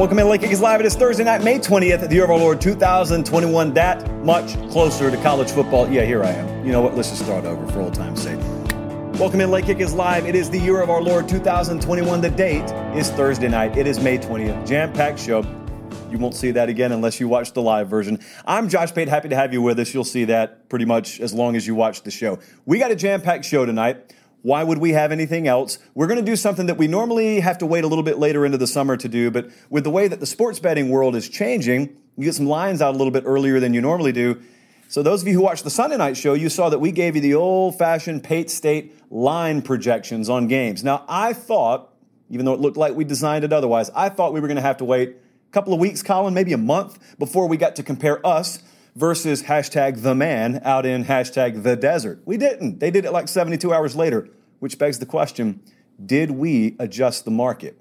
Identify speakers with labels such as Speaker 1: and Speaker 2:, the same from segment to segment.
Speaker 1: welcome in Late Kickers Live. It is Thursday night, May 20th, the year of our Lord 2021. That much closer to college football. Yeah, here I am. You know what? Let's just start over for old time's sake. Welcome in Late Kickers Live. It is the year of our Lord 2021. The date is Thursday night. It is May 20th. Jam packed show. You won't see that again unless you watch the live version. I'm Josh Pate. Happy to have you with us. You'll see that pretty much as long as you watch the show. We got a jam packed show tonight. Why would we have anything else? We're going to do something that we normally have to wait a little bit later into the summer to do, but with the way that the sports betting world is changing, you get some lines out a little bit earlier than you normally do. So, those of you who watched the Sunday night show, you saw that we gave you the old fashioned Pate State line projections on games. Now, I thought, even though it looked like we designed it otherwise, I thought we were going to have to wait a couple of weeks, Colin, maybe a month before we got to compare us versus hashtag the man out in hashtag the desert. We didn't. They did it like 72 hours later, which begs the question did we adjust the market?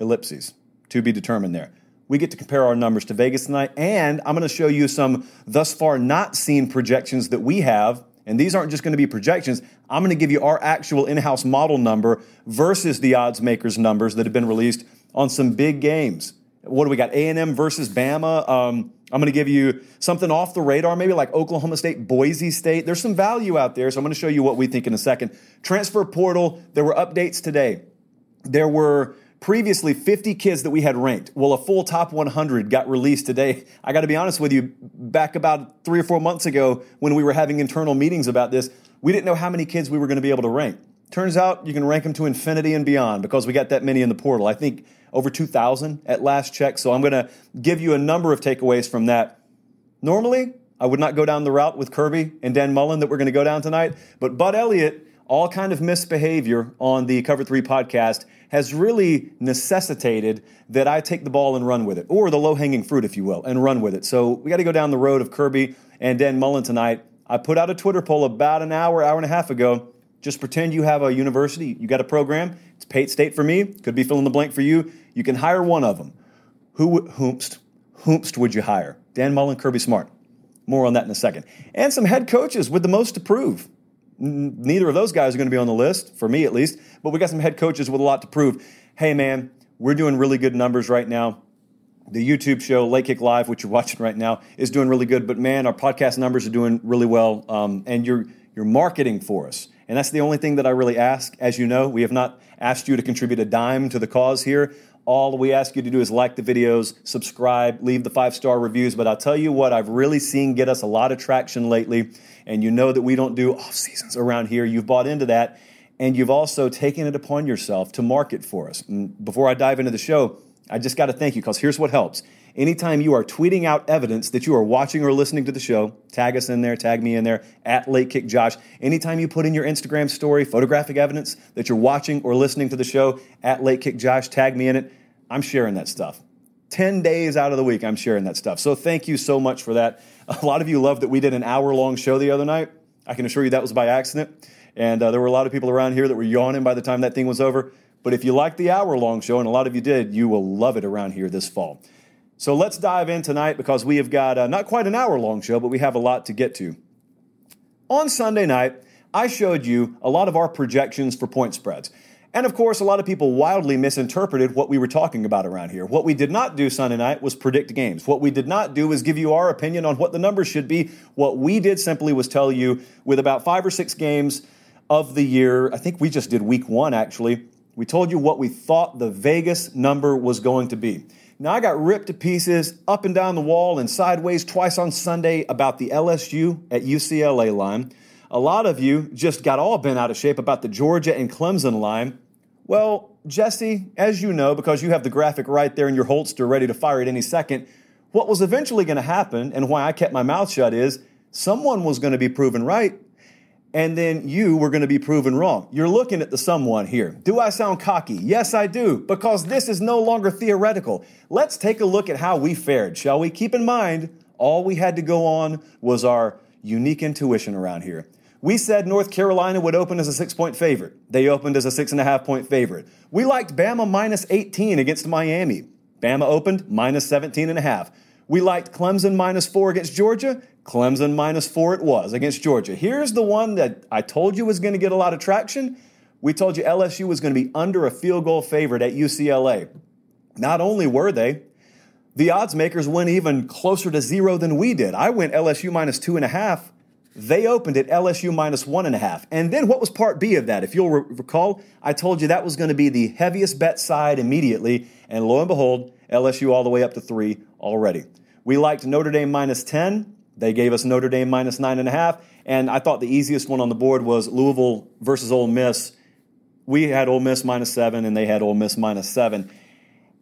Speaker 1: Ellipses, to be determined there. We get to compare our numbers to Vegas tonight, and I'm going to show you some thus far not seen projections that we have. And these aren't just going to be projections. I'm going to give you our actual in house model number versus the odds makers' numbers that have been released on some big games. What do we got? A&M versus Bama. Um, I'm going to give you something off the radar, maybe like Oklahoma State, Boise State. There's some value out there, so I'm going to show you what we think in a second. Transfer portal, there were updates today. There were previously 50 kids that we had ranked. Well, a full top 100 got released today. I got to be honest with you, back about three or four months ago when we were having internal meetings about this, we didn't know how many kids we were going to be able to rank. Turns out you can rank them to infinity and beyond because we got that many in the portal. I think over 2,000 at last check. So I'm going to give you a number of takeaways from that. Normally, I would not go down the route with Kirby and Dan Mullen that we're going to go down tonight, but Bud Elliott, all kind of misbehavior on the Cover 3 podcast has really necessitated that I take the ball and run with it, or the low hanging fruit, if you will, and run with it. So we got to go down the road of Kirby and Dan Mullen tonight. I put out a Twitter poll about an hour, hour and a half ago. Just pretend you have a university, you got a program. It's Pate State for me, could be fill in the blank for you. You can hire one of them. Who, whomst, whomst would you hire? Dan Mullen, Kirby Smart. More on that in a second. And some head coaches with the most to prove. Neither of those guys are going to be on the list, for me at least, but we got some head coaches with a lot to prove. Hey, man, we're doing really good numbers right now. The YouTube show, Late Kick Live, which you're watching right now, is doing really good. But man, our podcast numbers are doing really well, um, and you're you're marketing for us. And that's the only thing that I really ask. As you know, we have not asked you to contribute a dime to the cause here. All we ask you to do is like the videos, subscribe, leave the five star reviews. But I'll tell you what, I've really seen get us a lot of traction lately. And you know that we don't do off seasons around here. You've bought into that. And you've also taken it upon yourself to market for us. And before I dive into the show, I just got to thank you because here's what helps. Anytime you are tweeting out evidence that you are watching or listening to the show, tag us in there, tag me in there, at Late Kick Josh. Anytime you put in your Instagram story photographic evidence that you're watching or listening to the show, at Late Kick Josh, tag me in it. I'm sharing that stuff. 10 days out of the week, I'm sharing that stuff. So thank you so much for that. A lot of you loved that we did an hour long show the other night. I can assure you that was by accident. And uh, there were a lot of people around here that were yawning by the time that thing was over. But if you liked the hour long show, and a lot of you did, you will love it around here this fall. So let's dive in tonight because we have got uh, not quite an hour long show, but we have a lot to get to. On Sunday night, I showed you a lot of our projections for point spreads. And of course, a lot of people wildly misinterpreted what we were talking about around here. What we did not do Sunday night was predict games. What we did not do was give you our opinion on what the numbers should be. What we did simply was tell you with about five or six games of the year, I think we just did week one actually, we told you what we thought the Vegas number was going to be. Now, I got ripped to pieces up and down the wall and sideways twice on Sunday about the LSU at UCLA line. A lot of you just got all bent out of shape about the Georgia and Clemson line. Well, Jesse, as you know, because you have the graphic right there in your holster ready to fire at any second, what was eventually going to happen and why I kept my mouth shut is someone was going to be proven right and then you were going to be proven wrong. You're looking at the someone here. Do I sound cocky? Yes, I do, because this is no longer theoretical. Let's take a look at how we fared, shall we? Keep in mind, all we had to go on was our unique intuition around here. We said North Carolina would open as a six point favorite. They opened as a six and a half point favorite. We liked Bama minus 18 against Miami. Bama opened minus 17 and a half. We liked Clemson minus four against Georgia. Clemson minus four it was against Georgia. Here's the one that I told you was going to get a lot of traction. We told you LSU was going to be under a field goal favorite at UCLA. Not only were they, the odds makers went even closer to zero than we did. I went LSU minus two and a half. They opened at LSU minus one and a half. And then what was part B of that? If you'll re- recall, I told you that was going to be the heaviest bet side immediately. And lo and behold, LSU all the way up to three already. We liked Notre Dame minus 10. They gave us Notre Dame minus nine and a half. And I thought the easiest one on the board was Louisville versus Ole Miss. We had Ole Miss minus seven, and they had Ole Miss minus seven.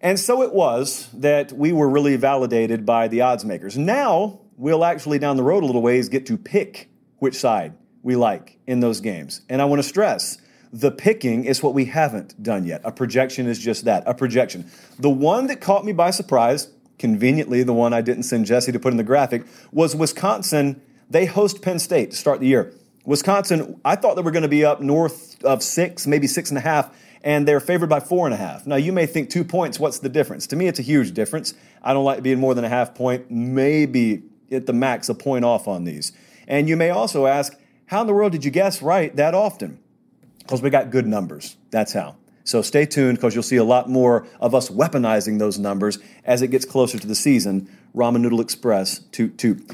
Speaker 1: And so it was that we were really validated by the odds makers. Now we'll actually down the road a little ways get to pick which side we like in those games. And I want to stress the picking is what we haven't done yet. A projection is just that, a projection. The one that caught me by surprise, conveniently the one I didn't send Jesse to put in the graphic, was Wisconsin. They host Penn State to start the year. Wisconsin, I thought they were going to be up north of six, maybe six and a half and they're favored by four and a half. Now, you may think two points, what's the difference? To me, it's a huge difference. I don't like being more than a half point, maybe at the max a point off on these. And you may also ask, how in the world did you guess right that often? Because we got good numbers. That's how. So stay tuned because you'll see a lot more of us weaponizing those numbers as it gets closer to the season. Ramen Noodle Express, toot toot.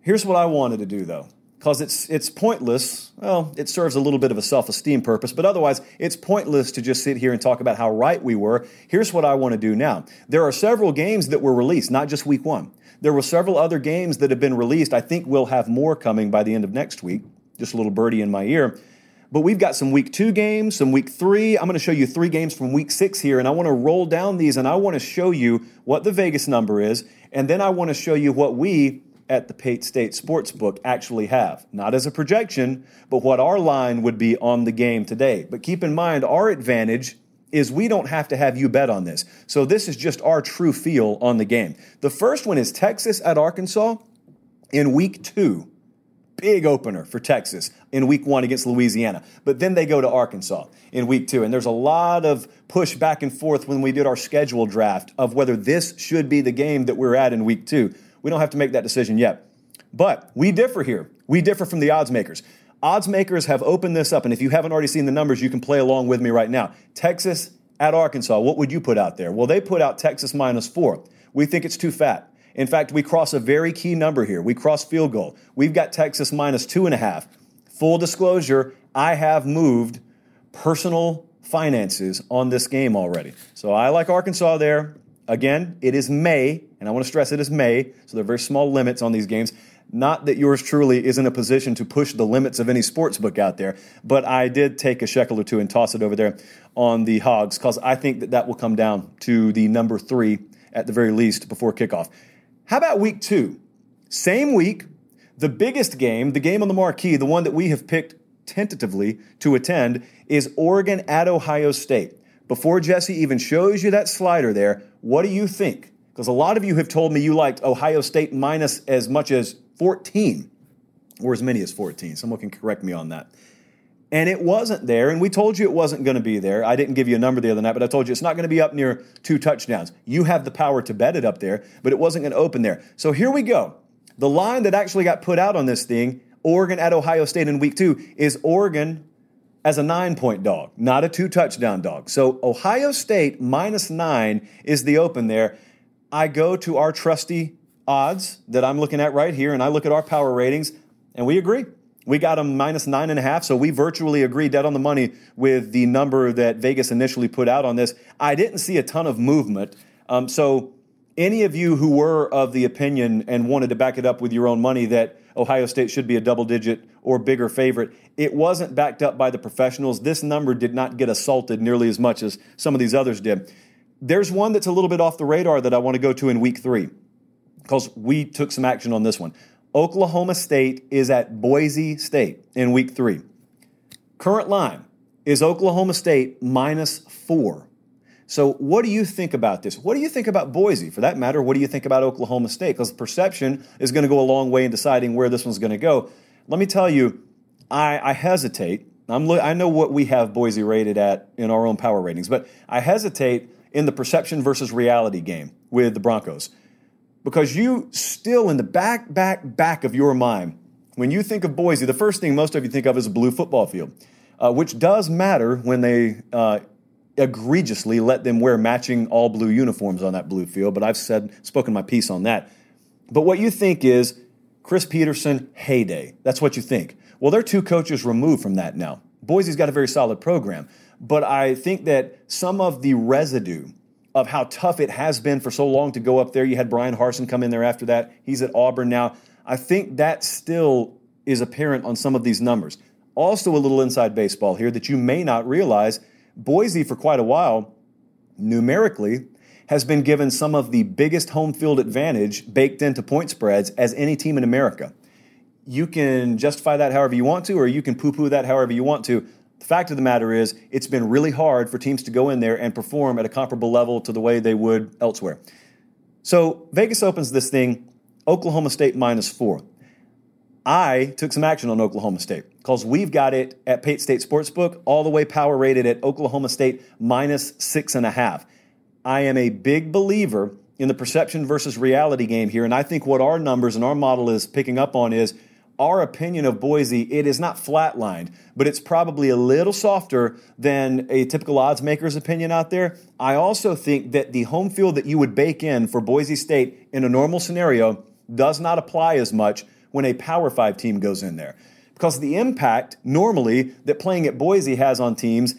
Speaker 1: Here's what I wanted to do though because it's it's pointless. Well, it serves a little bit of a self-esteem purpose, but otherwise it's pointless to just sit here and talk about how right we were. Here's what I want to do now. There are several games that were released, not just week 1. There were several other games that have been released. I think we'll have more coming by the end of next week. Just a little birdie in my ear. But we've got some week 2 games, some week 3. I'm going to show you 3 games from week 6 here and I want to roll down these and I want to show you what the Vegas number is and then I want to show you what we at the Pate State Sportsbook actually have. Not as a projection, but what our line would be on the game today. But keep in mind, our advantage is we don't have to have you bet on this. So this is just our true feel on the game. The first one is Texas at Arkansas in week two. Big opener for Texas in week one against Louisiana. But then they go to Arkansas in week two. And there's a lot of push back and forth when we did our schedule draft of whether this should be the game that we're at in week two. We don't have to make that decision yet. But we differ here. We differ from the odds makers. Odds makers have opened this up, and if you haven't already seen the numbers, you can play along with me right now. Texas at Arkansas, what would you put out there? Well, they put out Texas minus four. We think it's too fat. In fact, we cross a very key number here. We cross field goal. We've got Texas minus two and a half. Full disclosure, I have moved personal finances on this game already. So I like Arkansas there. Again, it is May, and I want to stress it is May, so there are very small limits on these games. Not that yours truly is in a position to push the limits of any sports book out there, but I did take a shekel or two and toss it over there on the hogs because I think that that will come down to the number three at the very least before kickoff. How about week two? Same week, the biggest game, the game on the marquee, the one that we have picked tentatively to attend, is Oregon at Ohio State. Before Jesse even shows you that slider there, what do you think? Because a lot of you have told me you liked Ohio State minus as much as 14, or as many as 14. Someone can correct me on that. And it wasn't there, and we told you it wasn't going to be there. I didn't give you a number the other night, but I told you it's not going to be up near two touchdowns. You have the power to bet it up there, but it wasn't going to open there. So here we go. The line that actually got put out on this thing, Oregon at Ohio State in week two, is Oregon as a nine point dog, not a two touchdown dog. So Ohio State minus nine is the open there. I go to our trusty odds that I'm looking at right here, and I look at our power ratings, and we agree. We got them minus nine and a half, so we virtually agree dead on the money with the number that Vegas initially put out on this. I didn't see a ton of movement. Um, so, any of you who were of the opinion and wanted to back it up with your own money that Ohio State should be a double digit or bigger favorite. It wasn't backed up by the professionals. This number did not get assaulted nearly as much as some of these others did. There's one that's a little bit off the radar that I want to go to in week three because we took some action on this one. Oklahoma State is at Boise State in week three. Current line is Oklahoma State minus four. So, what do you think about this? What do you think about Boise? For that matter, what do you think about Oklahoma State? Because perception is going to go a long way in deciding where this one's going to go. Let me tell you, I, I hesitate. I'm, I know what we have Boise rated at in our own power ratings, but I hesitate in the perception versus reality game with the Broncos because you still, in the back, back, back of your mind, when you think of Boise, the first thing most of you think of is a blue football field, uh, which does matter when they uh, egregiously let them wear matching all blue uniforms on that blue field, but I've said spoken my piece on that. But what you think is Chris Petersen heyday. That's what you think. Well, they're two coaches removed from that now. Boise's got a very solid program, but I think that some of the residue of how tough it has been for so long to go up there. You had Bryan Harsin come in there after that. He's at Auburn now. I think that still is apparent on some of these numbers. Also, a little inside baseball here that you may not realize Boise, for quite a while, numerically, has been given some of the biggest home field advantage baked into point spreads as any team in America. You can justify that however you want to, or you can poo poo that however you want to. The fact of the matter is, it's been really hard for teams to go in there and perform at a comparable level to the way they would elsewhere. So Vegas opens this thing, Oklahoma State minus four. I took some action on Oklahoma State because we've got it at Pate State Sportsbook all the way power rated at Oklahoma State minus six and a half. I am a big believer in the perception versus reality game here, and I think what our numbers and our model is picking up on is our opinion of Boise. It is not flatlined, but it's probably a little softer than a typical odds maker's opinion out there. I also think that the home field that you would bake in for Boise State in a normal scenario does not apply as much when a Power Five team goes in there. Because the impact normally that playing at Boise has on teams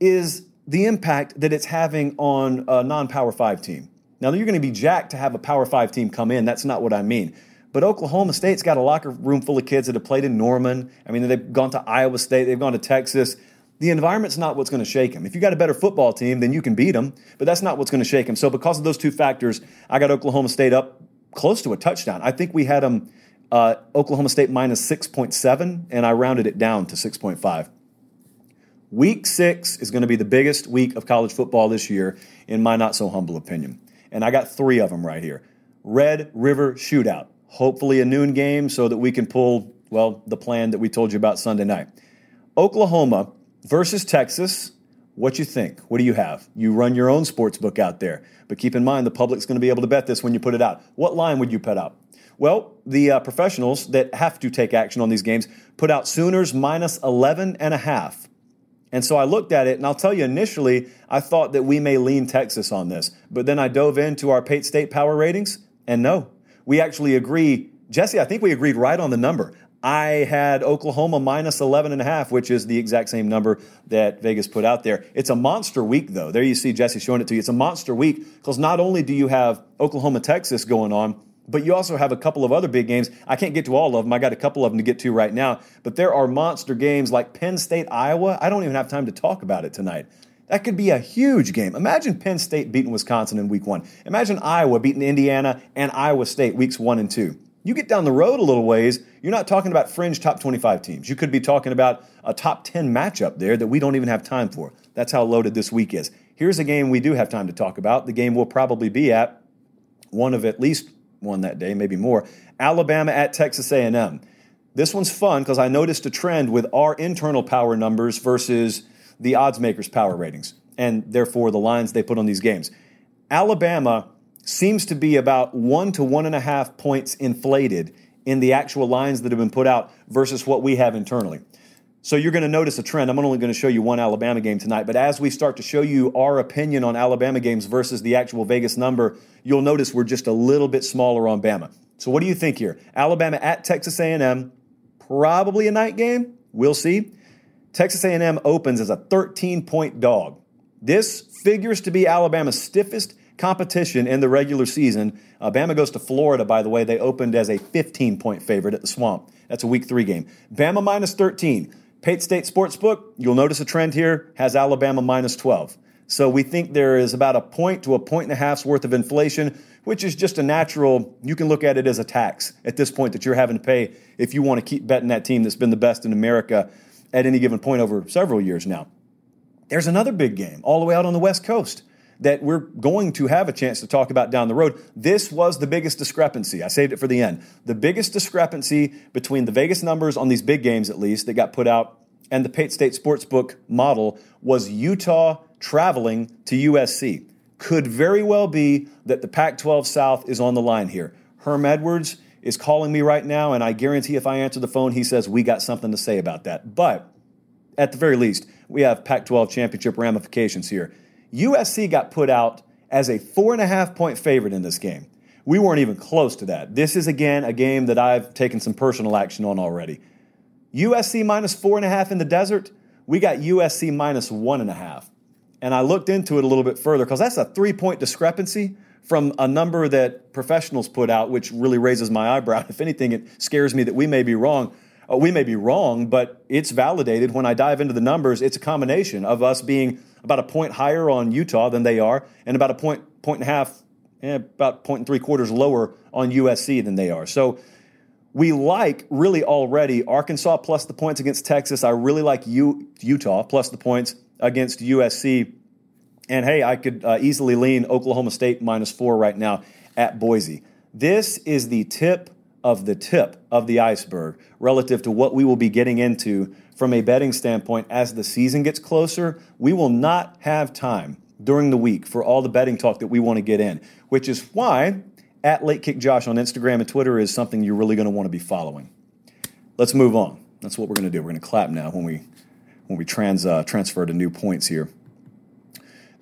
Speaker 1: is the impact that it's having on a non Power Five team. Now, you're going to be jacked to have a Power Five team come in. That's not what I mean. But Oklahoma State's got a locker room full of kids that have played in Norman. I mean, they've gone to Iowa State, they've gone to Texas. The environment's not what's going to shake them. If you got a better football team, then you can beat them, but that's not what's going to shake them. So, because of those two factors, I got Oklahoma State up close to a touchdown. I think we had them uh, Oklahoma State minus 6.7, and I rounded it down to 6.5. Week six is going to be the biggest week of college football this year, in my not so humble opinion. And I got three of them right here Red River Shootout. Hopefully, a noon game so that we can pull, well, the plan that we told you about Sunday night. Oklahoma versus Texas. What you think? What do you have? You run your own sports book out there, but keep in mind the public's going to be able to bet this when you put it out. What line would you put out? Well, the uh, professionals that have to take action on these games put out Sooners minus 11 and a half. And so I looked at it, and I'll tell you, initially, I thought that we may lean Texas on this. But then I dove into our Pate State power ratings, and no, we actually agree. Jesse, I think we agreed right on the number. I had Oklahoma minus 11 and a half, which is the exact same number that Vegas put out there. It's a monster week, though. There you see Jesse showing it to you. It's a monster week because not only do you have Oklahoma, Texas going on, but you also have a couple of other big games. I can't get to all of them. I got a couple of them to get to right now. But there are monster games like Penn State, Iowa. I don't even have time to talk about it tonight. That could be a huge game. Imagine Penn State beating Wisconsin in week one. Imagine Iowa beating Indiana and Iowa State weeks one and two. You get down the road a little ways, you're not talking about fringe top 25 teams. You could be talking about a top 10 matchup there that we don't even have time for. That's how loaded this week is. Here's a game we do have time to talk about. The game we'll probably be at, one of at least one that day, maybe more. Alabama at Texas A&M. This one's fun because I noticed a trend with our internal power numbers versus the odds makers' power ratings, and therefore the lines they put on these games. Alabama seems to be about one to one and a half points inflated in the actual lines that have been put out versus what we have internally. So you're going to notice a trend. I'm only going to show you one Alabama game tonight, but as we start to show you our opinion on Alabama games versus the actual Vegas number, you'll notice we're just a little bit smaller on Bama. So what do you think here? Alabama at Texas A&M, probably a night game. We'll see. Texas A&M opens as a 13-point dog. This figures to be Alabama's stiffest competition in the regular season. Uh, Alabama goes to Florida, by the way. They opened as a 15 point favorite at the Swamp. That's a week three game. Bama minus 13. Pate State Sportsbook, you'll notice a trend here, has Alabama minus 12. So we think there is about a point to a point and a half's worth of inflation, which is just a natural, you can look at it as a tax at this point that you're having to pay if you want to keep betting that team that's been the best in America at any given point over several years now. There's another big game all the way out on the West Coast that we're going to have a chance to talk about down the road. This was the biggest discrepancy. I saved it for the end. The biggest discrepancy between the Vegas numbers on these big games, at least, that got put out and the Pate State Sportsbook model was Utah traveling to USC. Could very well be that the Pac 12 South is on the line here. Herm Edwards is calling me right now, and I guarantee if I answer the phone, he says, We got something to say about that. But at the very least, we have Pac 12 championship ramifications here. USC got put out as a four and a half point favorite in this game. We weren't even close to that. This is, again, a game that I've taken some personal action on already. USC minus four and a half in the desert, we got USC minus one and a half. And I looked into it a little bit further because that's a three point discrepancy from a number that professionals put out, which really raises my eyebrow. If anything, it scares me that we may be wrong. Uh, we may be wrong, but it's validated when I dive into the numbers. It's a combination of us being about a point higher on Utah than they are, and about a point, point and a half, eh, about point and three quarters lower on USC than they are. So we like really already Arkansas plus the points against Texas. I really like U- Utah plus the points against USC. And hey, I could uh, easily lean Oklahoma State minus four right now at Boise. This is the tip of the tip of the iceberg relative to what we will be getting into from a betting standpoint as the season gets closer. We will not have time during the week for all the betting talk that we want to get in, which is why at Late Kick Josh on Instagram and Twitter is something you're really going to want to be following. Let's move on. That's what we're going to do. We're going to clap now when we when we trans uh, transfer to new points here.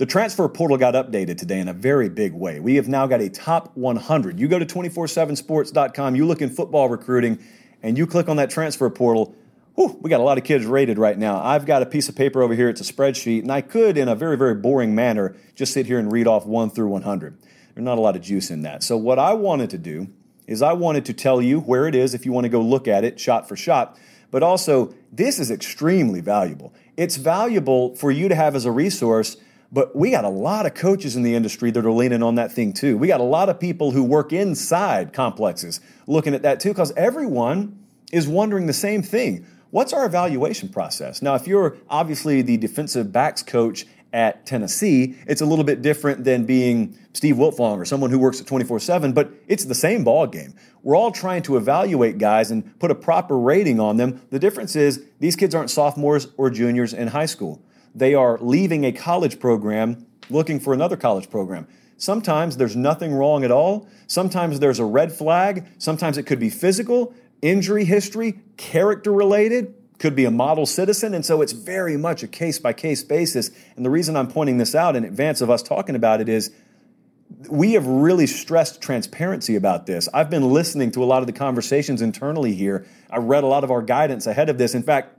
Speaker 1: The transfer portal got updated today in a very big way. We have now got a top 100. You go to 247sports.com, you look in football recruiting, and you click on that transfer portal. Whew, we got a lot of kids rated right now. I've got a piece of paper over here, it's a spreadsheet, and I could, in a very, very boring manner, just sit here and read off 1 through 100. There's not a lot of juice in that. So, what I wanted to do is I wanted to tell you where it is if you want to go look at it shot for shot. But also, this is extremely valuable. It's valuable for you to have as a resource but we got a lot of coaches in the industry that are leaning on that thing too. We got a lot of people who work inside complexes looking at that too, because everyone is wondering the same thing. What's our evaluation process? Now, if you're obviously the defensive backs coach at Tennessee, it's a little bit different than being Steve Wiltfong or someone who works at 24 7, but it's the same ball game. We're all trying to evaluate guys and put a proper rating on them. The difference is these kids aren't sophomores or juniors in high school they are leaving a college program looking for another college program. Sometimes there's nothing wrong at all. Sometimes there's a red flag. Sometimes it could be physical, injury history, character related, could be a model citizen. And so it's very much a case by case basis. And the reason I'm pointing this out in advance of us talking about it is we have really stressed transparency about this. I've been listening to a lot of the conversations internally here. I read a lot of our guidance ahead of this. In fact,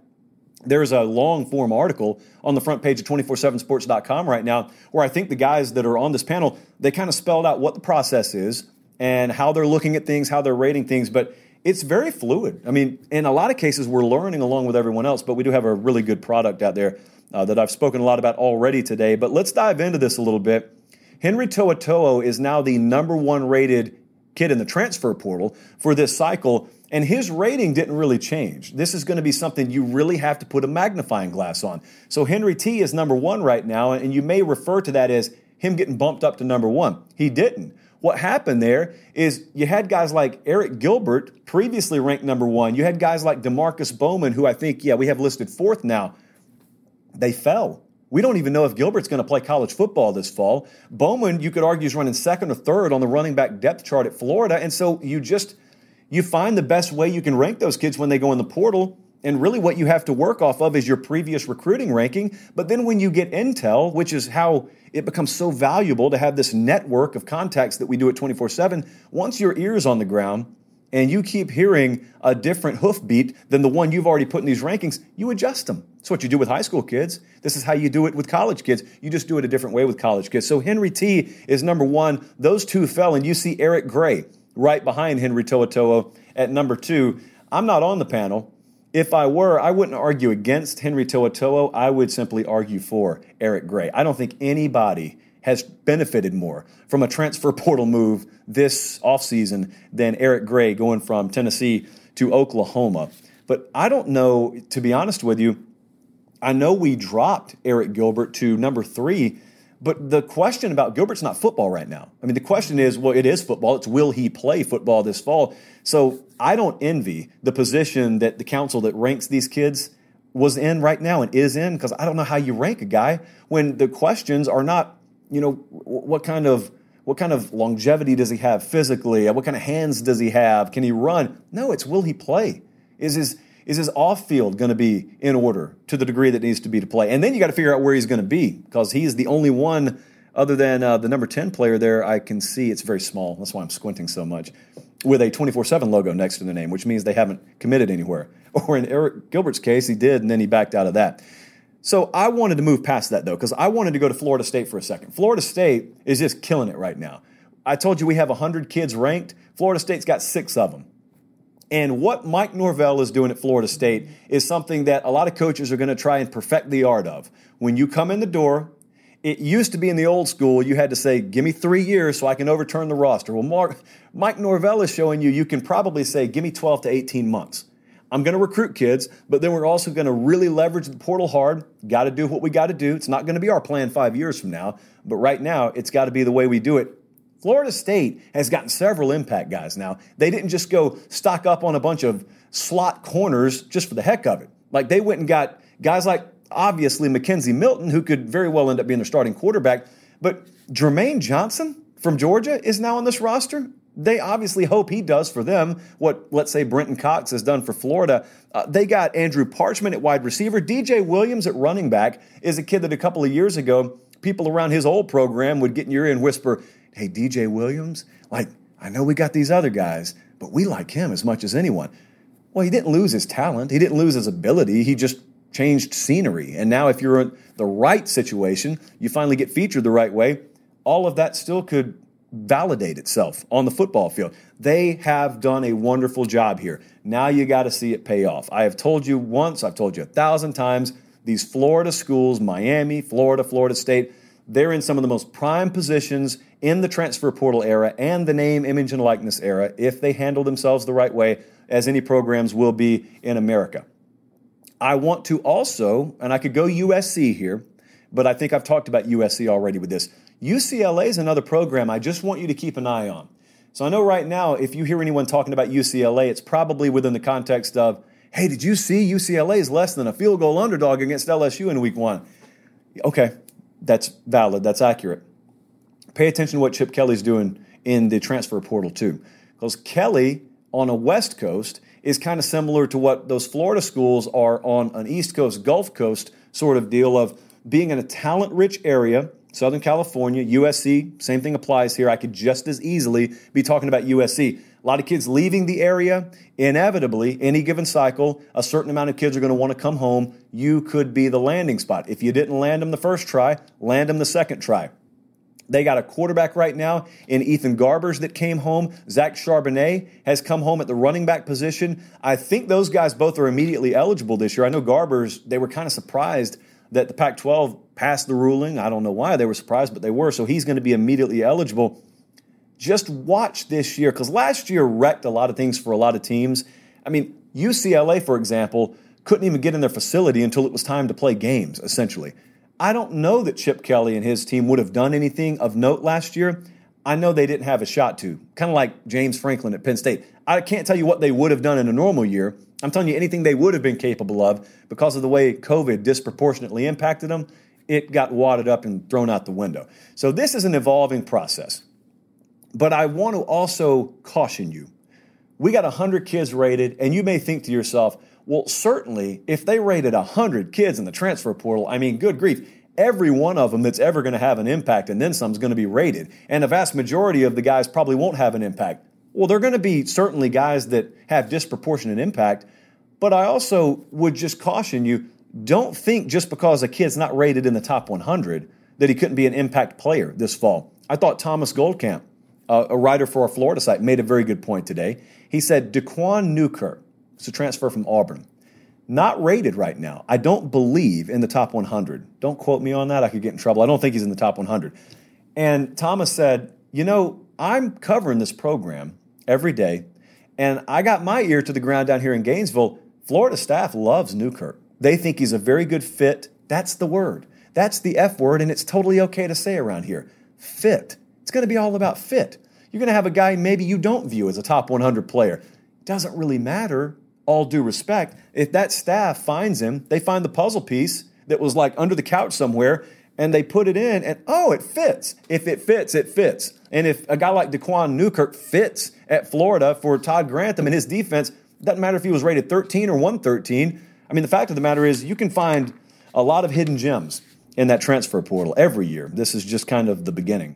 Speaker 1: there's a long form article on the front page of 247sports.com right now where I think the guys that are on this panel, they kind of spelled out what the process is and how they're looking at things, how they're rating things, but it's very fluid. I mean, in a lot of cases, we're learning along with everyone else, but we do have a really good product out there uh, that I've spoken a lot about already today. But let's dive into this a little bit. Henry To'oTo'o is now the number one rated kid in the transfer portal for this cycle and his rating didn't really change. This is going to be something you really have to put a magnifying glass on. So Henry T is number one right now, and you may refer to that as him getting bumped up to number one. He didn't. What happened there is you had guys like Arik Gilbert, previously ranked number one. You had guys like Demarkcus Bowman, who I think, yeah, we have listed fourth now. They fell. We don't even know if Gilbert's going to play college football this fall. Bowman, you could argue, is running second or third on the running back depth chart at Florida. And so you just you find the best way you can rank those kids when they go in the portal. And really, what you have to work off of is your previous recruiting ranking. But then, when you get intel, which is how it becomes so valuable to have this network of contacts that we do at 24 7, once your ear's on the ground and you keep hearing a different hoofbeat than the one you've already put in these rankings, you adjust them. That's what you do with high school kids. This is how you do it with college kids. You just do it a different way with college kids. So Henry T is number one. Those two fell, and you see Eric Gray right behind Henry To'oTo'o at number two. I'm not on the panel. If I were, I wouldn't argue against Henry To'oTo'o. I would simply argue for Eric Gray. I don't think anybody has benefited more from a transfer portal move this offseason than Eric Gray going from Tennessee to Oklahoma. But I don't know, to be honest with you, I know we dropped Arik Gilbert to number three but the question about Gilbert's not football right now. I mean, the question is, well, it is football. It's will he play football this fall? So I don't envy the position that the council that ranks these kids was in right now and is in because I don't know how you rank a guy when the questions are not, you know, what kind of what kind of longevity does he have physically? What kind of hands does he have? Can he run? No, it's will he play? Is his Is his off field going to be in order to the degree that needs to be to play? And then you got to figure out where he's going to be because he is the only one other than uh, the number 10 player there I can see. It's very small. That's why I'm squinting so much. With a 24 7 logo next to the name, which means they haven't committed anywhere. Or in Arik Gilbert's case, he did, and then he backed out of that. So I wanted to move past that though, because I wanted to go to Florida State for a second. Florida State is just killing it right now. I told you we have 100 kids ranked. Florida State's got six of them. And what Mike Norvell is doing at Florida State is something that a lot of coaches are going to try and perfect the art of. When you come in the door, it used to be in the old school, you had to say, Give me three years so I can overturn the roster. Well, Mark, Mike Norvell is showing you you can probably say, Give me 12 to 18 months. I'm going to recruit kids, but then we're also going to really leverage the portal hard. Got to do what we got to do. It's not going to be our plan five years from now, but right now, it's got to be the way we do it Florida State has gotten several impact guys now. They didn't just go stock up on a bunch of slot corners just for the heck of it. Like they went and got guys like obviously McKenzie Milton, who could very well end up being their starting quarterback. But Jermaine Johnson from Georgia is now on this roster. They obviously hope he does for them what, let's say, Brenton Cox has done for Florida. Uh, they got Andrew Parchment at wide receiver. DJ Williams at running back is a kid that a couple of years ago, people around his old program would get in your ear and whisper, hey, DJ Williams, like, I know we got these other guys, but we like him as much as anyone. Well, he didn't lose his talent, he didn't lose his ability, he just changed scenery. And now, if you're in the right situation, you finally get featured the right way, all of that still could validate itself on the football field. They have done a wonderful job here. Now you got to see it pay off. I have told you once, I've told you a thousand times, these Florida schools, Miami, Florida, Florida State, they're in some of the most prime positions in the transfer portal era and the name, image, and likeness era if they handle themselves the right way, as any programs will be in America. I want to also, and I could go USC here, but I think I've talked about USC already with this. UCLA is another program I just want you to keep an eye on. So I know right now, if you hear anyone talking about UCLA, it's probably within the context of, hey, did you see UCLA is less than a field goal underdog against LSU in week one? Okay, that's valid, that's accurate. Pay attention to what Chip Kelly's doing in the transfer portal, too. Because Kelly on a West Coast is kind of similar to what those Florida schools are on an East Coast, Gulf Coast sort of deal of being in a talent rich area. Southern California, USC, same thing applies here. I could just as easily be talking about USC. A lot of kids leaving the area. Inevitably, any given cycle, a certain amount of kids are going to want to come home. You could be the landing spot. If you didn't land them the first try, land them the second try. They got a quarterback right now in Ethan Garbers that came home. Zach Charbonnet has come home at the running back position. I think those guys both are immediately eligible this year. I know Garbers, they were kind of surprised that the Pac 12 passed the ruling. I don't know why they were surprised, but they were. So he's going to be immediately eligible just watch this year because last year wrecked a lot of things for a lot of teams. I mean, UCLA, for example, couldn't even get in their facility until it was time to play games, essentially. I don't know that Chip Kelly and his team would have done anything of note last year. I know they didn't have a shot to, kind of like James Franklin at Penn State. I can't tell you what they would have done in a normal year. I'm telling you anything they would have been capable of because of the way COVID disproportionately impacted them. It got wadded up and thrown out the window. So this is an evolving process. But I want to also caution you. We got 100 kids rated, and you may think to yourself, well, certainly, if they rated 100 kids in the transfer portal, I mean, good grief, every one of them that's ever going to have an impact and then some is going to be rated. And the vast majority of the guys probably won't have an impact. Well, they're going to be certainly guys that have disproportionate impact. But I also would just caution you don't think just because a kid's not rated in the top 100 that he couldn't be an impact player this fall. I thought Thomas Goldkamp uh, a writer for our Florida site, made a very good point today. He said Daquan Newkirk, it's a transfer from Auburn, not rated right now. I don't believe in the top 100. Don't quote me on that. I could get in trouble. I don't think he's in the top 100. And Thomas said, You know, I'm covering this program every day, and I got my ear to the ground down here in Gainesville. Florida staff loves Newkirk. They think he's a very good fit. That's the word. That's the F word, and it's totally okay to say around here. Fit. It's going to be all about fit. You're going to have a guy maybe you don't view as a top 100 player. Doesn't really matter, all due respect. If that staff finds him, they find the puzzle piece that was like under the couch somewhere and they put it in and oh, it fits. If it fits, it fits. And if a guy like Daquan Newkirk fits at Florida for Todd Grantham and his defense, Doesn't matter if he was rated 13 or 113. I mean, the fact of the matter is, you can find a lot of hidden gems in that transfer portal every year. This is just kind of the beginning.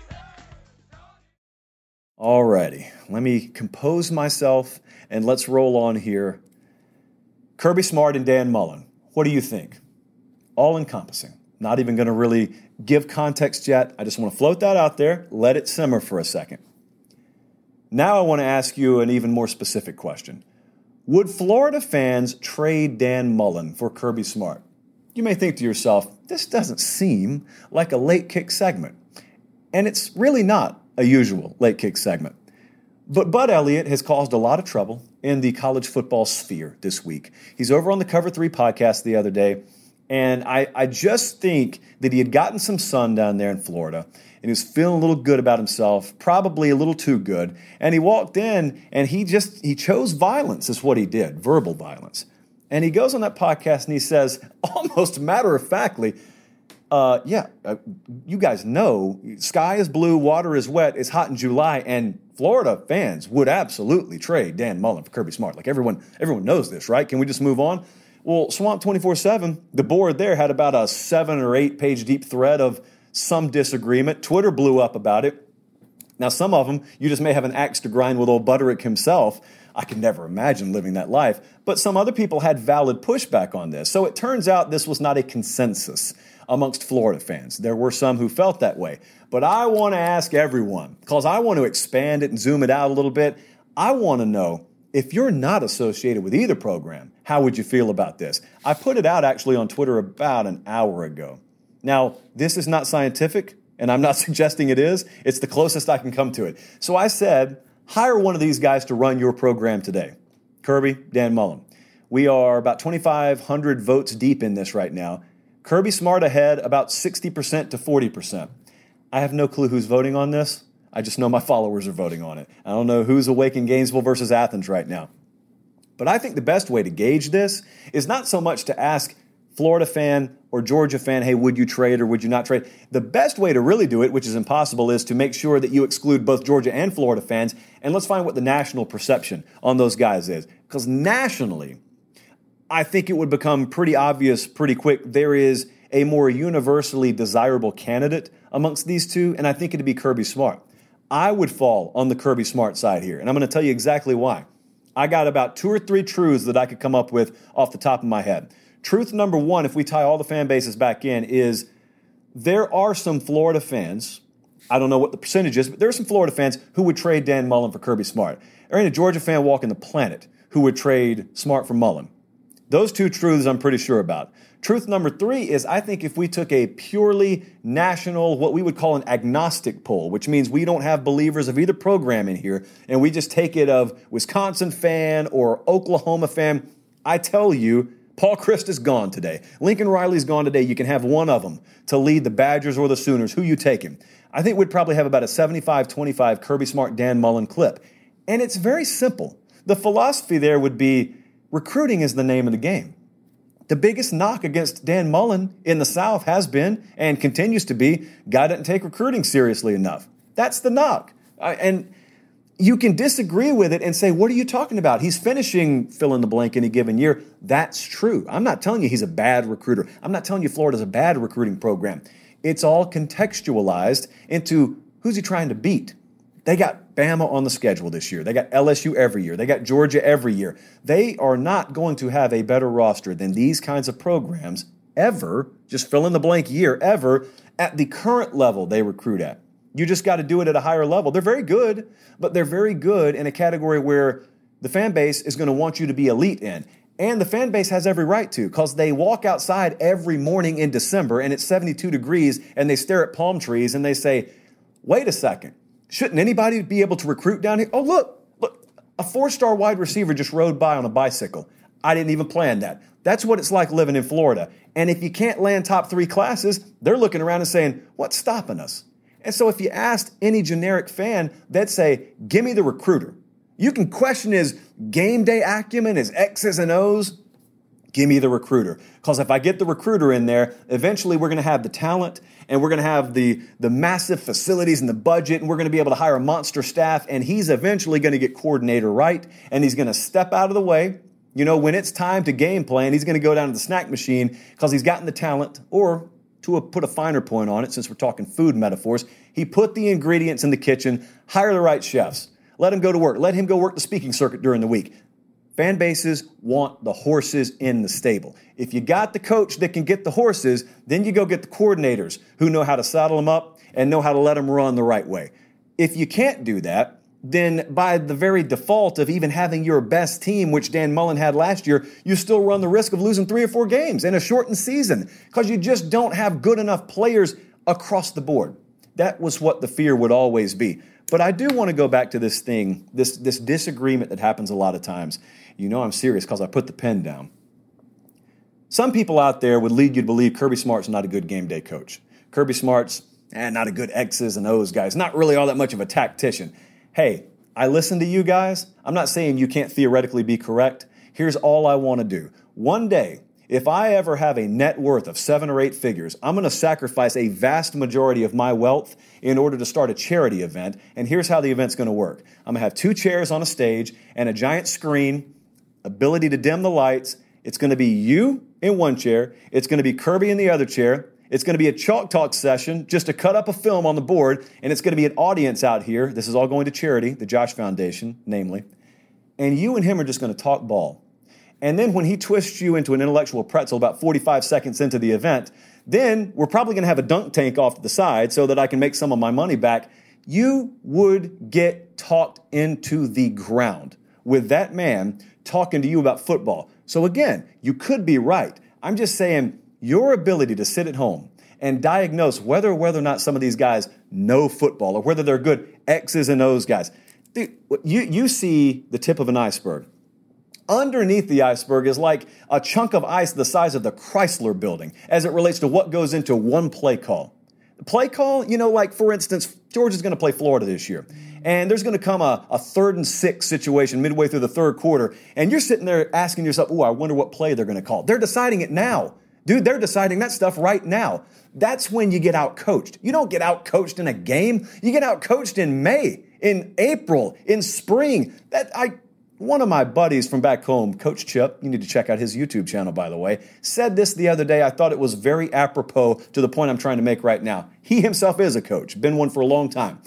Speaker 1: Alrighty, let me compose myself and let's roll on here. Kirby Smart and Dan Mullen, what do you think? All encompassing. Not even going to really give context yet. I just want to float that out there, let it simmer for a second. Now I want to ask you an even more specific question. Would Florida fans trade Dan Mullen for Kirby Smart? You may think to yourself, this doesn't seem like a late kick segment. And it's really not a usual late kick segment. But Bud Elliott has caused a lot of trouble in the college football sphere this week. He's over on the Cover 3 podcast the other day, and I, I just think that he had gotten some sun down there in Florida and he was feeling a little good about himself, probably a little too good. And he walked in and he just he chose violence is what he did, verbal violence. And he goes on that podcast and he says, almost matter of factly, uh, yeah, uh, you guys know sky is blue, water is wet, it's hot in July, and Florida fans would absolutely trade Dan Mullen for Kirby Smart. Like everyone, everyone knows this, right? Can we just move on? Well, Swamp 24 7, the board there had about a seven or eight page deep thread of some disagreement. Twitter blew up about it. Now, some of them, you just may have an axe to grind with old Butterick himself. I could never imagine living that life. But some other people had valid pushback on this. So it turns out this was not a consensus amongst Florida fans. There were some who felt that way. But I want to ask everyone, because I want to expand it and zoom it out a little bit. I want to know if you're not associated with either program, how would you feel about this? I put it out actually on Twitter about an hour ago. Now, this is not scientific, and I'm not suggesting it is. It's the closest I can come to it. So I said, hire one of these guys to run your program today Kirby, Dan Mullen. We are about 2,500 votes deep in this right now. Kirby Smart ahead about 60% to 40%. I have no clue who's voting on this. I just know my followers are voting on it. I don't know who's awake in Gainesville versus Athens right now. But I think the best way to gauge this is not so much to ask Florida fan or Georgia fan, hey, would you trade or would you not trade? The best way to really do it, which is impossible, is to make sure that you exclude both Georgia and Florida fans, and let's find what the national perception on those guys is. Because nationally, I think it would become pretty obvious pretty quick there is a more universally desirable candidate amongst these two, and I think it'd be Kirby Smart. I would fall on the Kirby Smart side here, and I'm going to tell you exactly why. I got about two or three truths that I could come up with off the top of my head. Truth number one, if we tie all the fan bases back in, is there are some Florida fans, I don't know what the percentage is, but there are some Florida fans who would trade Dan Mullen for Kirby Smart. There ain't a Georgia fan walking the planet who would trade Smart for Mullen. Those two truths I'm pretty sure about. Truth number three is I think if we took a purely national, what we would call an agnostic poll, which means we don't have believers of either program in here, and we just take it of Wisconsin fan or Oklahoma fan, I tell you, Paul Chryst is gone today. Lincoln Riley's gone today. You can have one of them to lead the Badgers or the Sooners. Who you taking? I think we'd probably have about a 75 25 Kirby Smart Dan Mullen clip. And it's very simple. The philosophy there would be recruiting is the name of the game. The biggest knock against Dan Mullen in the South has been and continues to be guy doesn't take recruiting seriously enough. That's the knock. and you can disagree with it and say, what are you talking about? He's finishing fill in the blank in a given year. That's true. I'm not telling you he's a bad recruiter. I'm not telling you Florida's a bad recruiting program. It's all contextualized into who's he trying to beat. They got Bama on the schedule this year. They got LSU every year. They got Georgia every year. They are not going to have a better roster than these kinds of programs ever, just fill in the blank year, ever at the current level they recruit at. You just got to do it at a higher level. They're very good, but they're very good in a category where the fan base is going to want you to be elite in. And the fan base has every right to because they walk outside every morning in December and it's 72 degrees and they stare at palm trees and they say, wait a second, Shouldn't anybody be able to recruit down here? Oh, look, look, a four star wide receiver just rode by on a bicycle. I didn't even plan that. That's what it's like living in Florida. And if you can't land top three classes, they're looking around and saying, What's stopping us? And so if you asked any generic fan, they'd say, Give me the recruiter. You can question his game day acumen, his X's and O's. Give me the recruiter. Because if I get the recruiter in there, eventually we're going to have the talent and we're going to have the, the massive facilities and the budget and we're going to be able to hire a monster staff. And he's eventually going to get coordinator right and he's going to step out of the way you know, when it's time to game plan, he's going to go down to the snack machine because he's gotten the talent, or to a, put a finer point on it, since we're talking food metaphors, he put the ingredients in the kitchen, hire the right chefs, let him go to work, let him go work the speaking circuit during the week. Fan bases want the horses in the stable. If you got the coach that can get the horses, then you go get the coordinators who know how to saddle them up and know how to let them run the right way. If you can't do that, then by the very default of even having your best team, which Dan Mullen had last year, you still run the risk of losing three or four games in a shortened season because you just don't have good enough players across the board. That was what the fear would always be. But I do want to go back to this thing, this, this disagreement that happens a lot of times. You know I'm serious because I put the pen down. Some people out there would lead you to believe Kirby Smart's not a good game day coach. Kirby Smart's eh, not a good X's and O's guy. He's not really all that much of a tactician hey, I listen to you guys. I'm not saying you can't theoretically be correct. Here's all I want to do. One day, if I ever have a net worth of seven or eight figures, I'm going to sacrifice a vast majority of my wealth in order to start a charity event. And here's how the event's going to work I'm going to have two chairs on a stage and a giant screen, ability to dim the lights. It's going to be you in one chair, it's going to be Kirby in the other chair, it's going to be a chalk talk session just to cut up a film on the board, and it's going to be an audience out here. This is all going to charity, the Josh Foundation, namely. And you and him are just going to talk ball. And then when he twists you into an intellectual pretzel about 45 seconds into the event, then we're probably going to have a dunk tank off to the side so that I can make some of my money back. You would get talked into the ground with that man talking to you about football. So again, you could be right. I'm just saying your ability to sit at home and diagnose whether or whether or not some of these guys know football or whether they're good X's and O's guys. Dude, you, you see the tip of an iceberg. Underneath the iceberg is like a chunk of ice the size of the Chrysler building as it relates to what goes into one play call. Play call, you know, like for instance, Georgia is going to play Florida this year. And there's going to come a, a third and six situation midway through the third quarter. And you're sitting there asking yourself, oh, I wonder what play they're going to call. They're deciding it now. Dude, they're deciding that stuff right now. That's when you get out coached. You don't get out coached in a game. You get out coached in May, in April, in spring. That I one of my buddies from back home, Coach Chip, you need to check out his YouTube channel, by the way, said this the other day. I thought it was very apropos to the point I'm trying to make right now. He himself is a coach, been one for a long time,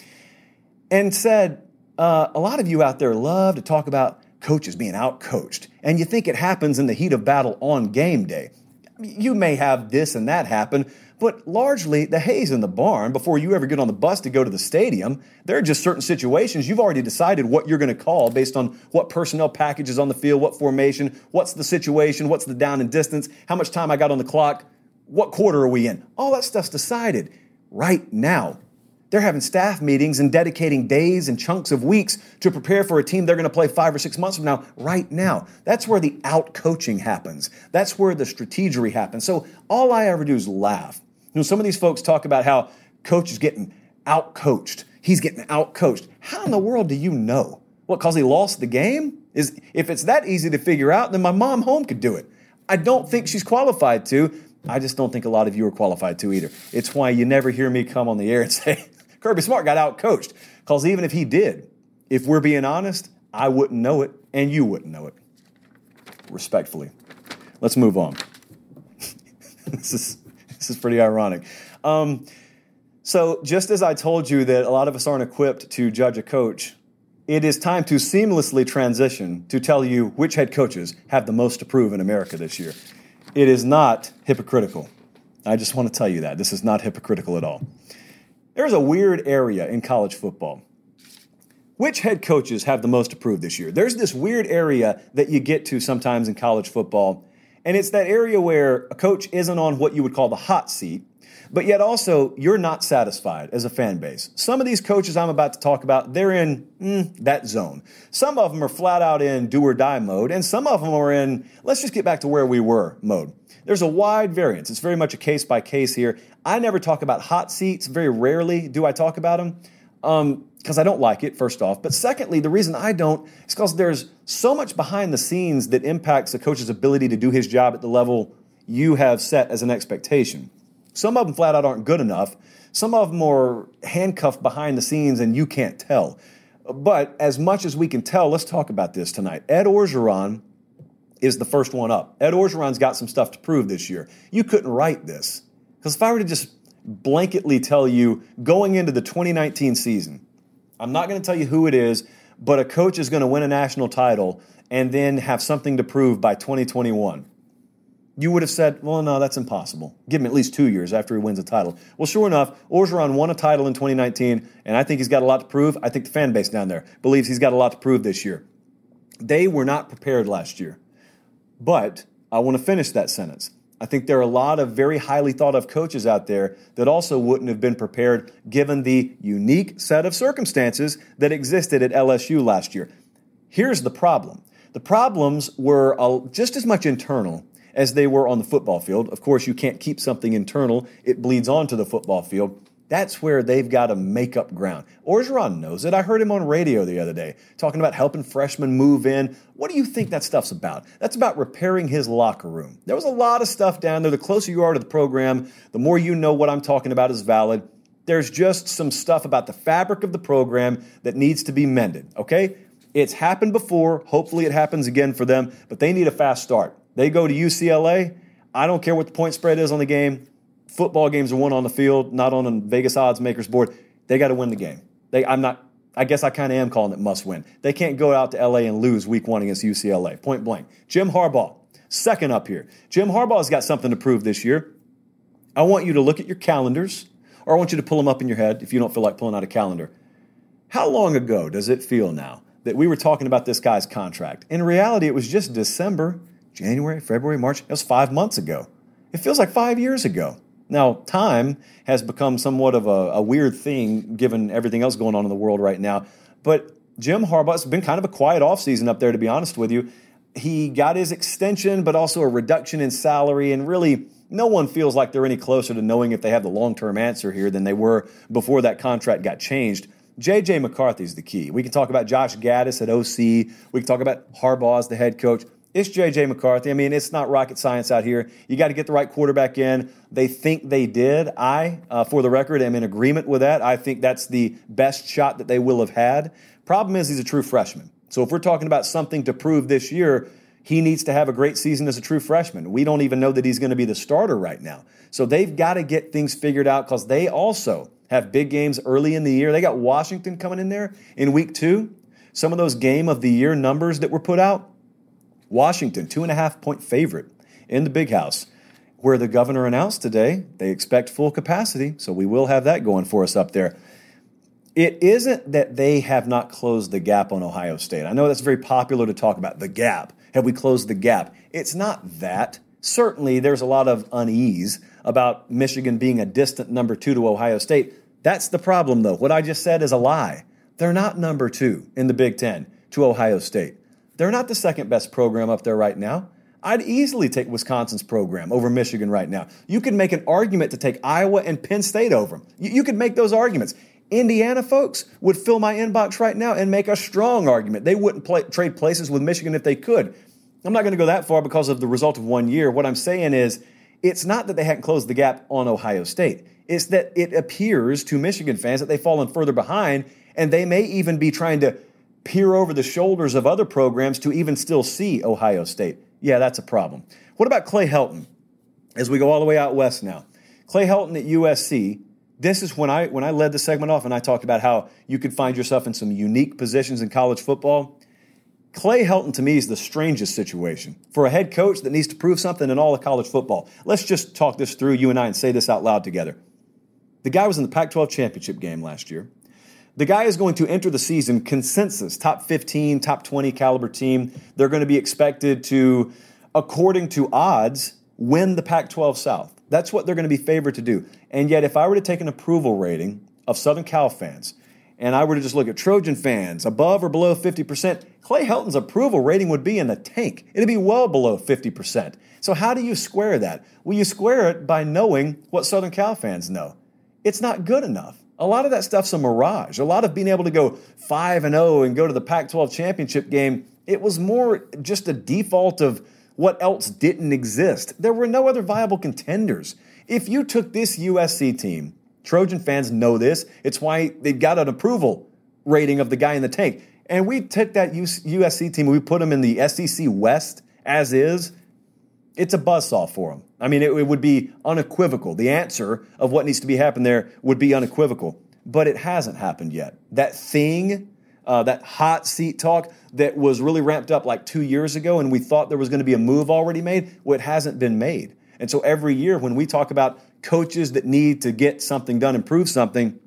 Speaker 1: and said, uh, A lot of you out there love to talk about coaches being out coached, and you think it happens in the heat of battle on game day you may have this and that happen, but largely the hay's in the barn before you ever get on the bus to go to the stadium. There are just certain situations you've already decided what you're going to call based on what personnel package is on the field, what formation, what's the situation, what's the down and distance, how much time I got on the clock, what quarter are we in. All that stuff's decided right now. They're having staff meetings and dedicating days and chunks of weeks to prepare for a team they're going to play five or six months from now, right now. That's where the out coaching happens. That's where the strategery happens. So all I ever do is laugh. You know, some of these folks talk about how coach is getting out coached. He's getting out coached. How in the world do you know? What, because he lost the game? Is if it's that easy to figure out, then my mom home could do it. I don't think she's qualified to. I just don't think a lot of you are qualified to either. It's why you never hear me come on the air and say, Kirby Smart got out coached. Because even if he did, if we're being honest, I wouldn't know it and you wouldn't know it. Respectfully. Let's move on. this, is, this is pretty ironic. Um, so, just as I told you that a lot of us aren't equipped to judge a coach, it is time to seamlessly transition to tell you which head coaches have the most to prove in America this year. It is not hypocritical. I just want to tell you that. This is not hypocritical at all. There's a weird area in college football. Which head coaches have the most approved this year? There's this weird area that you get to sometimes in college football, and it's that area where a coach isn't on what you would call the hot seat, But yet also, you're not satisfied as a fan base. Some of these coaches I'm about to talk about, they're in mm, that zone. Some of them are flat out in do or die mode, and some of them are in let's just get back to where we were mode. There's a wide variance. It's very much a case by case here. I never talk about hot seats. Very rarely do I talk about them because um, I don't like it, first off. But secondly, the reason I don't is because there's so much behind the scenes that impacts a coach's ability to do his job at the level you have set as an expectation. Some of them flat out aren't good enough. Some of them are handcuffed behind the scenes and you can't tell. But as much as we can tell, let's talk about this tonight. Ed Orgeron is the first one up. Ed Orgeron's got some stuff to prove this year. You couldn't write this. Because if I were to just blanketly tell you going into the 2019 season, I'm not going to tell you who it is, but a coach is going to win a national title and then have something to prove by 2021. You would have said, well, no, that's impossible. Give him at least two years after he wins a title. Well, sure enough, Orgeron won a title in 2019, and I think he's got a lot to prove. I think the fan base down there believes he's got a lot to prove this year. They were not prepared last year. But I want to finish that sentence. I think there are a lot of very highly thought of coaches out there that also wouldn't have been prepared given the unique set of circumstances that existed at LSU last year. Here's the problem the problems were just as much internal as they were on the football field. Of course, you can't keep something internal, it bleeds onto the football field. That's where they've got to make up ground. Orgeron knows it. I heard him on radio the other day talking about helping freshmen move in. What do you think that stuff's about? That's about repairing his locker room. There was a lot of stuff down there. The closer you are to the program, the more you know what I'm talking about is valid. There's just some stuff about the fabric of the program that needs to be mended, okay? It's happened before. Hopefully, it happens again for them, but they need a fast start. They go to UCLA. I don't care what the point spread is on the game football games are won on the field, not on a Vegas odds makers board. They got to win the game. They, I'm not. I guess I kind of am calling it must win. They can't go out to LA and lose week one against UCLA. Point blank. Jim Harbaugh, second up here. Jim Harbaugh's got something to prove this year. I want you to look at your calendars, or I want you to pull them up in your head if you don't feel like pulling out a calendar. How long ago does it feel now that we were talking about this guy's contract? In reality, it was just December, January, February, March. It was five months ago. It feels like five years ago. Now, time has become somewhat of a, a, weird thing given everything else going on in the world right now. But Jim Harbaugh's been kind of a quiet offseason up there, to be honest with you. He got his extension, but also a reduction in salary, and really no one feels like they're any closer to knowing if they have the long term answer here than they were before that contract got changed. JJ McCarthy's the key. We can talk about Josh Gattis at OC. We can talk about Harbaugh as the head coach. It's J.J. McCarthy. I mean, it's not rocket science out here. You got to get the right quarterback in. They think they did. I, uh, for the record, am in agreement with that. I think that's the best shot that they will have had. Problem is, he's a true freshman. So if we're talking about something to prove this year, he needs to have a great season as a true freshman. We don't even know that he's going to be the starter right now. So they've got to get things figured out because they also have big games early in the year. They got Washington coming in there in week two. Some of those game of the year numbers that were put out, Washington, two and a half point favorite in the big house, where the governor announced today they expect full capacity. So we will have that going for us up there. It isn't that they have not closed the gap on Ohio State. I know that's very popular to talk about the gap. Have we closed the gap? It's not that. Certainly, there's a lot of unease about Michigan being a distant number two to Ohio State. That's the problem, though. What I just said is a lie. They're not number two in the Big Ten to Ohio State. They're not the second best program up there right now. I'd easily take Wisconsin's program over Michigan right now. You could make an argument to take Iowa and Penn State over them. You, you could make those arguments. Indiana folks would fill my inbox right now and make a strong argument. They wouldn't play, trade places with Michigan if they could. I'm not going to go that far because of the result of one year. What I'm saying is, it's not that they hadn't closed the gap on Ohio State. It's that it appears to Michigan fans that they've fallen further behind, and they may even be trying to peer over the shoulders of other programs to even still see Ohio State. Yeah, that's a problem. What about Clay Helton? As we go all the way out west now, Clay Helton at USC. This is when I when I led the segment off and I talked about how you could find yourself in some unique positions in college football. Clay Helton to me is the strangest situation for a head coach that needs to prove something in all of college football. Let's just talk this through, you and I, and say this out loud together. The guy was in the Pac 12 championship game last year. The guy is going to enter the season consensus, top 15, top 20 caliber team. They're going to be expected to, according to odds, win the Pac 12 South. That's what they're going to be favored to do. And yet, if I were to take an approval rating of Southern Cal fans, and I were to just look at Trojan fans above or below 50%, Clay Helton's approval rating would be in the tank. It'd be well below 50%. So, how do you square that? Well, you square it by knowing what Southern Cal fans know. It's not good enough. A lot of that stuff's a mirage. A lot of being able to go 5 and 0 and go to the Pac 12 championship game, it was more just a default of what else didn't exist. There were no other viable contenders. If you took this USC team, Trojan fans know this, it's why they got an approval rating of the guy in the tank. And we took that USC team we put them in the SEC West as is. It's a buzzsaw for them. I mean, it, it would be unequivocal. The answer of what needs to be happening there would be unequivocal. But it hasn't happened yet. That thing uh, that hot seat talk that was really ramped up like two years ago, and we thought there was going to be a move already made. Well, it hasn't been made. And so every year when we talk about coaches that need to get something done, improve something,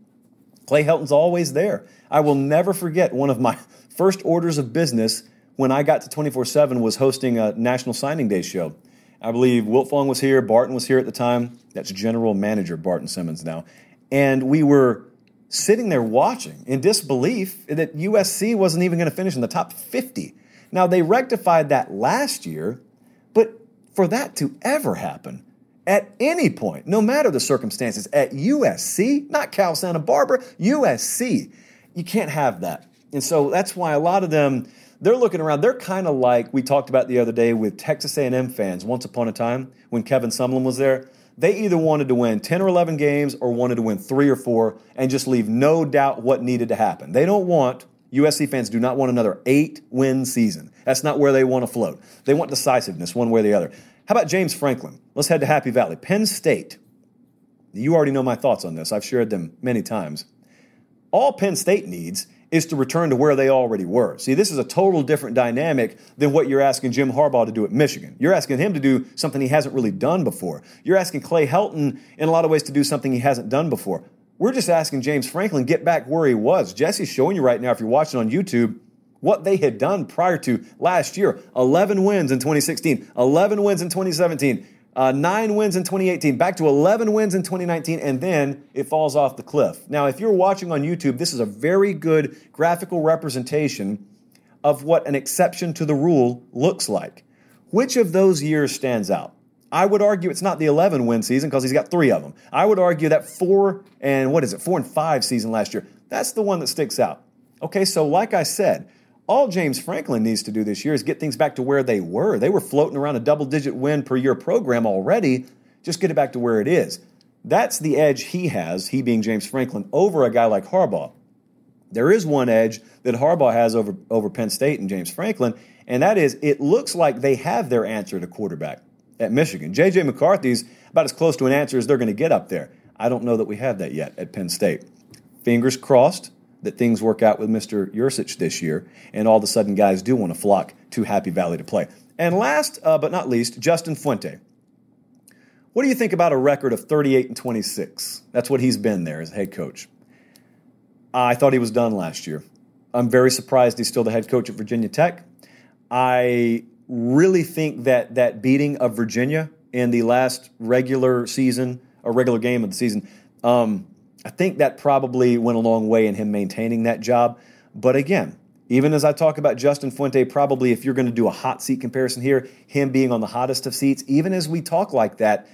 Speaker 1: Clay Helton's always there. I will never forget one of my first orders of business when I got to 24 7 was hosting a National Signing Day show. I believe Wiltfong was here, Barton was here at the time. That's general manager Barton Simmons now. And we were sitting there watching in disbelief that USC wasn't even going to finish in the top 50. Now, they rectified that last year, but for that to ever happen at any point, no matter the circumstances, at USC, not Cal Santa Barbara, USC, you can't have that. And so that's why a lot of them, they're looking around. They're kind of like we talked about the other day with Texas A&M fans once upon a time when Kevin Sumlin was there they either wanted to win 10 or 11 games or wanted to win three or four and just leave no doubt what needed to happen. They don't want, USC fans do not want another eight win season. That's not where they want to float. They want decisiveness one way or the other. How about James Franklin? Let's head to Happy Valley. Penn State. You already know my thoughts on this, I've shared them many times. All Penn State needs is to return to where they already were. See, this is a total different dynamic than what you're asking Jim Harbaugh to do at Michigan. You're asking him to do something he hasn't really done before. You're asking Clay Helton in a lot of ways to do something he hasn't done before. We're just asking James Franklin get back where he was. Jesse's showing you right now, if you're watching on YouTube, what they had done prior to last year 11 wins in 2016, 11 wins in 2017 uh, nine wins in 2018, back to 11 wins in 2019, and then it falls off the cliff. Now, if you're watching on YouTube, this is a very good graphical representation of what an exception to the rule looks like. Which of those years stands out? I would argue it's not the 11 win season because he's got three of them. I would argue that four and what is it, four and five season last year, that's the one that sticks out. Okay, so like I said, all James Franklin needs to do this year is get things back to where they were. They were floating around a double digit win per year program already. Just get it back to where it is. That's the edge he has, he being James Franklin, over a guy like Harbaugh. There is one edge that Harbaugh has over, over Penn State and James Franklin, and that is it looks like they have their answer to quarterback at Michigan. J.J. McCarthy's about as close to an answer as they're going to get up there. I don't know that we have that yet at Penn State. Fingers crossed that things work out with Mr. Yurcich this year, and all of a sudden guys do want to flock to Happy Valley to play. And last uh, but not least, Justin Fuente. What do you think about a record of 38 and 26? That's what he's been there as head coach. I thought he was done last year. I'm very surprised he's still the head coach at Virginia Tech. I really think that that beating of Virginia in the last regular season, or regular game of the season, um, I think that probably went a long way in him maintaining that job. But again, even as I talk about Justin Fuente, probably if you're going to do a hot seat comparison here, him being on the hottest of seats, even as we talk like that,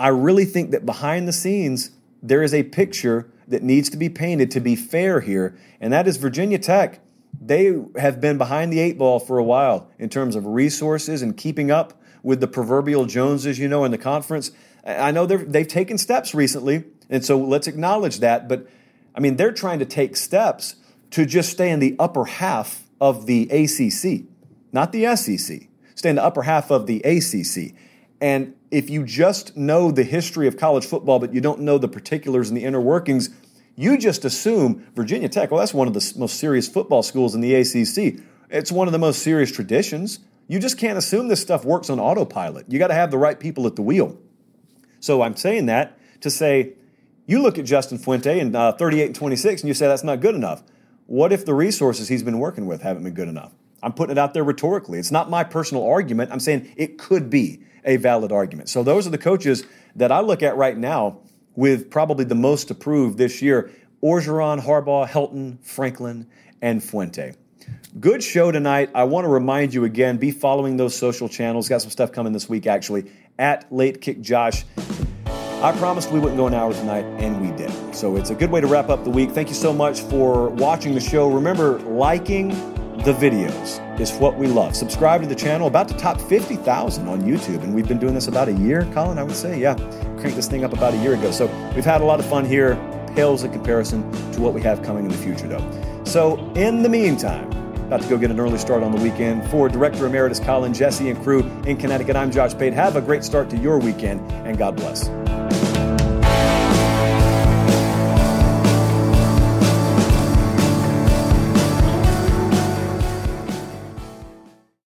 Speaker 1: I really think that behind the scenes, there is a picture that needs to be painted to be fair here, and that is Virginia Tech. They have been behind the eight ball for a while in terms of resources and keeping up with the proverbial Joneses, you know, in the conference. I know they've taken steps recently and so let's acknowledge that. But I mean, they're trying to take steps to just stay in the upper half of the ACC, not the SEC, stay in the upper half of the ACC. And if you just know the history of college football, but you don't know the particulars and the inner workings, you just assume Virginia Tech, well, that's one of the most serious football schools in the ACC. It's one of the most serious traditions. You just can't assume this stuff works on autopilot. You got to have the right people at the wheel. So I'm saying that to say you look at Justin Fuente in uh, 38 and 26 and you say that's not good enough. What if the resources he's been working with haven't been good enough? I'm putting it out there rhetorically. It's not my personal argument. I'm saying it could be. a valid argument. So those are the coaches that I look at right now with probably the most approved this year Orgeron, Harbaugh, Helton, Franklin, and Fuente. Good show tonight. I want to remind you again be following those social channels. Got some stuff coming this week, actually, at Late Kick Josh. I promised we wouldn't go an hour tonight, and we did. So it's a good way to wrap up the week. Thank you so much for watching the show. Remember, liking the videos is what we love. Subscribe to the channel, about to top 50,000 on YouTube. And we've been doing this about a year, Colin, I would say. Yeah, cranked this thing up about a year ago. So we've had a lot of fun here. Pales in comparison to what we have coming in the future, though. So in the meantime, about to go get an early start on the weekend. For Director Emeritus Colin, Jesse, and crew in Connecticut, I'm Josh Pate. Have a great start to your weekend, and God bless.